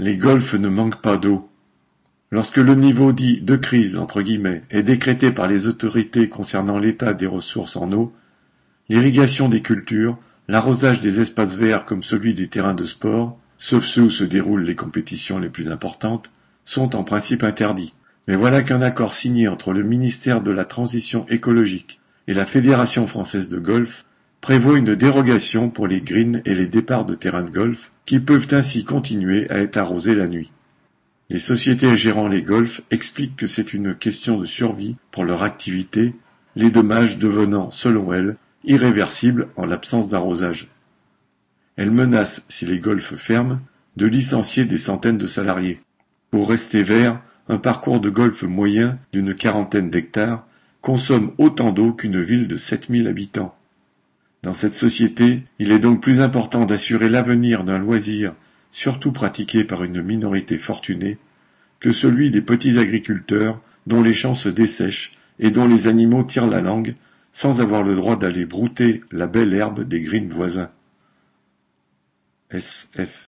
Les golfs ne manquent pas d'eau. Lorsque le niveau dit de crise entre guillemets est décrété par les autorités concernant l'état des ressources en eau, l'irrigation des cultures, l'arrosage des espaces verts comme celui des terrains de sport, sauf ceux où se déroulent les compétitions les plus importantes, sont en principe interdits. Mais voilà qu'un accord signé entre le ministère de la Transition écologique et la Fédération française de golf prévoit une dérogation pour les greens et les départs de terrains de golf qui peuvent ainsi continuer à être arrosés la nuit. Les sociétés gérant les golfs expliquent que c'est une question de survie pour leur activité, les dommages devenant, selon elles, irréversibles en l'absence d'arrosage. Elles menacent, si les golfs ferment, de licencier des centaines de salariés. Pour rester vert, un parcours de golf moyen d'une quarantaine d'hectares consomme autant d'eau qu'une ville de 7000 habitants. Dans cette société, il est donc plus important d'assurer l'avenir d'un loisir, surtout pratiqué par une minorité fortunée, que celui des petits agriculteurs dont les champs se dessèchent et dont les animaux tirent la langue sans avoir le droit d'aller brouter la belle herbe des greens voisins. SF